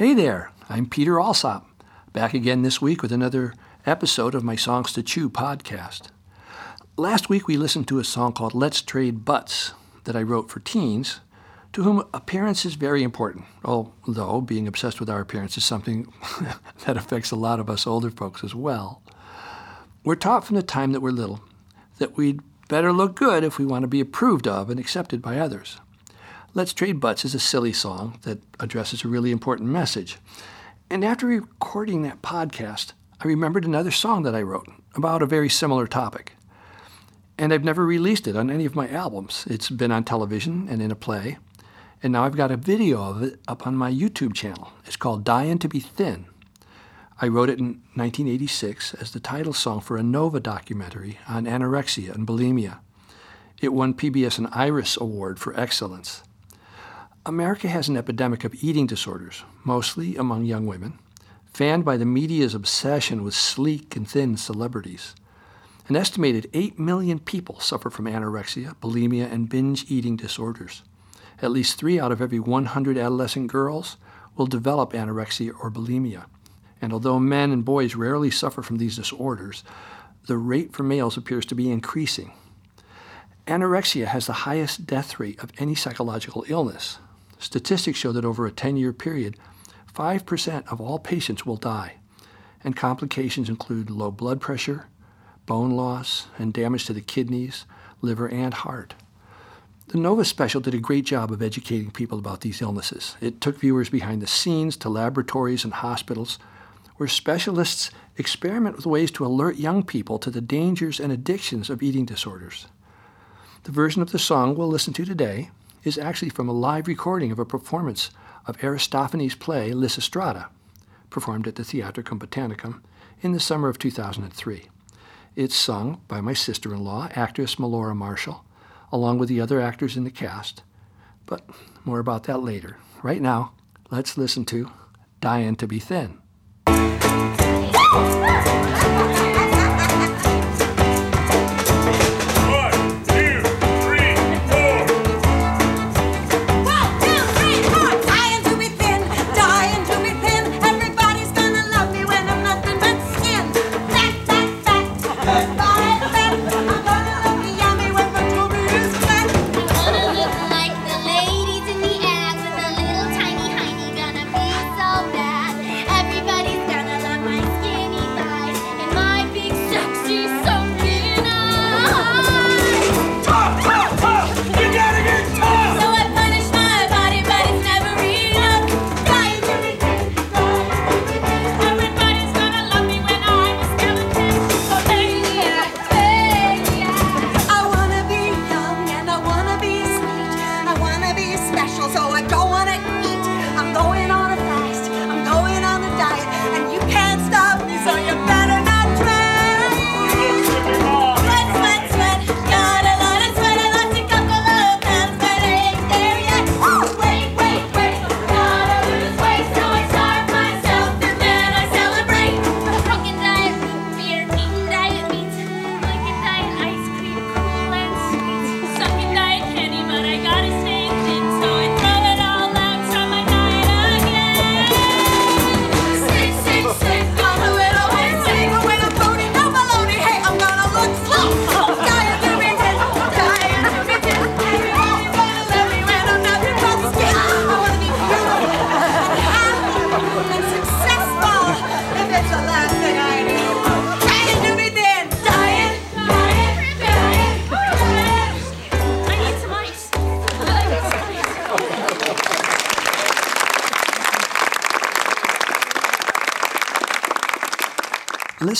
Hey there, I'm Peter Alsop, back again this week with another episode of my Songs to Chew podcast. Last week we listened to a song called Let's Trade Butts that I wrote for teens to whom appearance is very important, although being obsessed with our appearance is something that affects a lot of us older folks as well. We're taught from the time that we're little that we'd better look good if we want to be approved of and accepted by others. Let's Trade Butts is a silly song that addresses a really important message. And after recording that podcast, I remembered another song that I wrote about a very similar topic. And I've never released it on any of my albums. It's been on television and in a play. And now I've got a video of it up on my YouTube channel. It's called Dying to Be Thin. I wrote it in 1986 as the title song for a Nova documentary on anorexia and bulimia. It won PBS an Iris Award for Excellence. America has an epidemic of eating disorders, mostly among young women, fanned by the media's obsession with sleek and thin celebrities. An estimated 8 million people suffer from anorexia, bulimia, and binge eating disorders. At least three out of every 100 adolescent girls will develop anorexia or bulimia. And although men and boys rarely suffer from these disorders, the rate for males appears to be increasing. Anorexia has the highest death rate of any psychological illness, Statistics show that over a 10 year period, 5% of all patients will die, and complications include low blood pressure, bone loss, and damage to the kidneys, liver, and heart. The Nova special did a great job of educating people about these illnesses. It took viewers behind the scenes to laboratories and hospitals where specialists experiment with ways to alert young people to the dangers and addictions of eating disorders. The version of the song we'll listen to today is actually from a live recording of a performance of Aristophanes' play Lysistrata, performed at the Theatricum Botanicum in the summer of 2003. It's sung by my sister in law, actress Melora Marshall, along with the other actors in the cast. But more about that later. Right now, let's listen to Dying to Be Thin.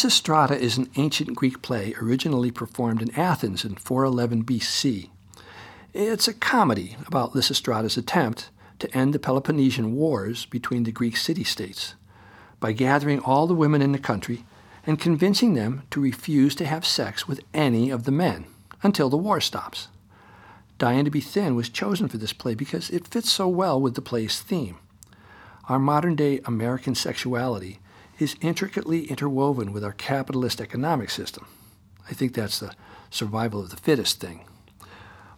Lysistrata is an ancient Greek play originally performed in Athens in 411 BC. It's a comedy about Lysistrata's attempt to end the Peloponnesian Wars between the Greek city states by gathering all the women in the country and convincing them to refuse to have sex with any of the men until the war stops. Dying to be Thin was chosen for this play because it fits so well with the play's theme. Our modern day American sexuality is intricately interwoven with our capitalist economic system. I think that's the survival of the fittest thing.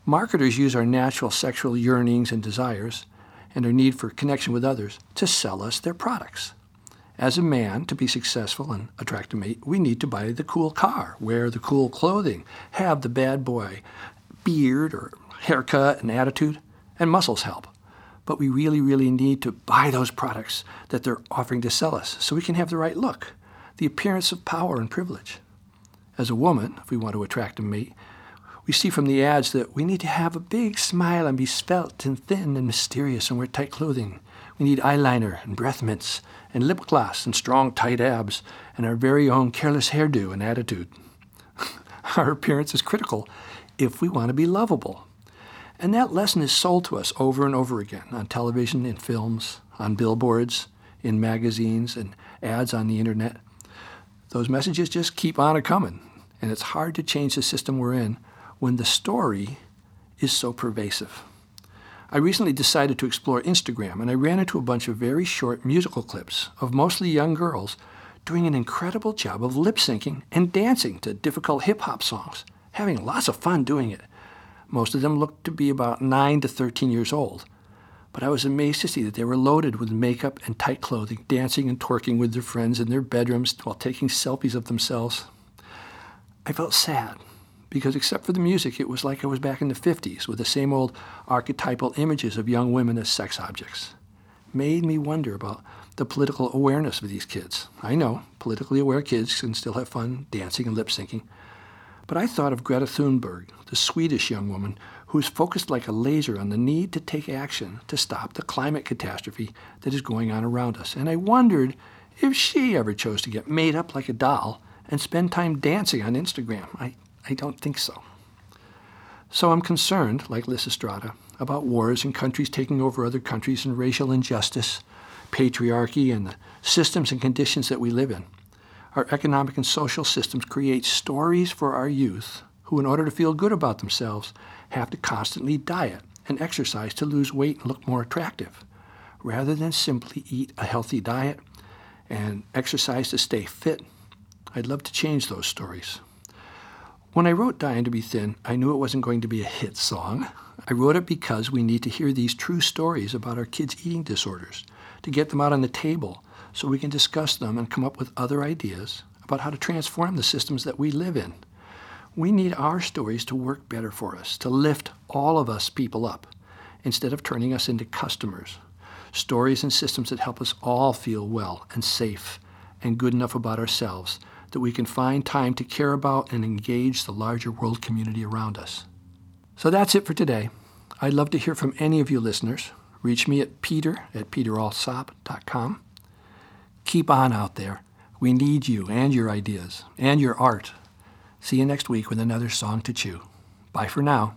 Marketers use our natural sexual yearnings and desires and our need for connection with others to sell us their products. As a man, to be successful and attract a mate, we need to buy the cool car, wear the cool clothing, have the bad boy beard or haircut and attitude, and muscles help. But we really, really need to buy those products that they're offering to sell us so we can have the right look, the appearance of power and privilege. As a woman, if we want to attract a mate, we see from the ads that we need to have a big smile and be svelte and thin and mysterious and wear tight clothing. We need eyeliner and breath mints and lip gloss and strong, tight abs and our very own careless hairdo and attitude. our appearance is critical if we want to be lovable. And that lesson is sold to us over and over again on television, in films, on billboards, in magazines, and ads on the internet. Those messages just keep on a coming, and it's hard to change the system we're in when the story is so pervasive. I recently decided to explore Instagram, and I ran into a bunch of very short musical clips of mostly young girls doing an incredible job of lip syncing and dancing to difficult hip hop songs, having lots of fun doing it. Most of them looked to be about 9 to 13 years old, but I was amazed to see that they were loaded with makeup and tight clothing, dancing and twerking with their friends in their bedrooms while taking selfies of themselves. I felt sad because except for the music, it was like I was back in the 50s with the same old archetypal images of young women as sex objects. Made me wonder about the political awareness of these kids. I know politically aware kids can still have fun dancing and lip syncing. But I thought of Greta Thunberg, the Swedish young woman who is focused like a laser on the need to take action to stop the climate catastrophe that is going on around us. And I wondered if she ever chose to get made up like a doll and spend time dancing on Instagram. I I don't think so. So I'm concerned, like Lysistrata, about wars and countries taking over other countries and racial injustice, patriarchy, and the systems and conditions that we live in. Our economic and social systems create stories for our youth who, in order to feel good about themselves, have to constantly diet and exercise to lose weight and look more attractive, rather than simply eat a healthy diet and exercise to stay fit. I'd love to change those stories. When I wrote Dying to Be Thin, I knew it wasn't going to be a hit song. I wrote it because we need to hear these true stories about our kids' eating disorders, to get them out on the table so we can discuss them and come up with other ideas about how to transform the systems that we live in. We need our stories to work better for us, to lift all of us people up, instead of turning us into customers. Stories and systems that help us all feel well and safe and good enough about ourselves that we can find time to care about and engage the larger world community around us. So that's it for today. I'd love to hear from any of you listeners. Reach me at peter at peteralsop.com. Keep on out there. We need you and your ideas and your art. See you next week with another song to chew. Bye for now.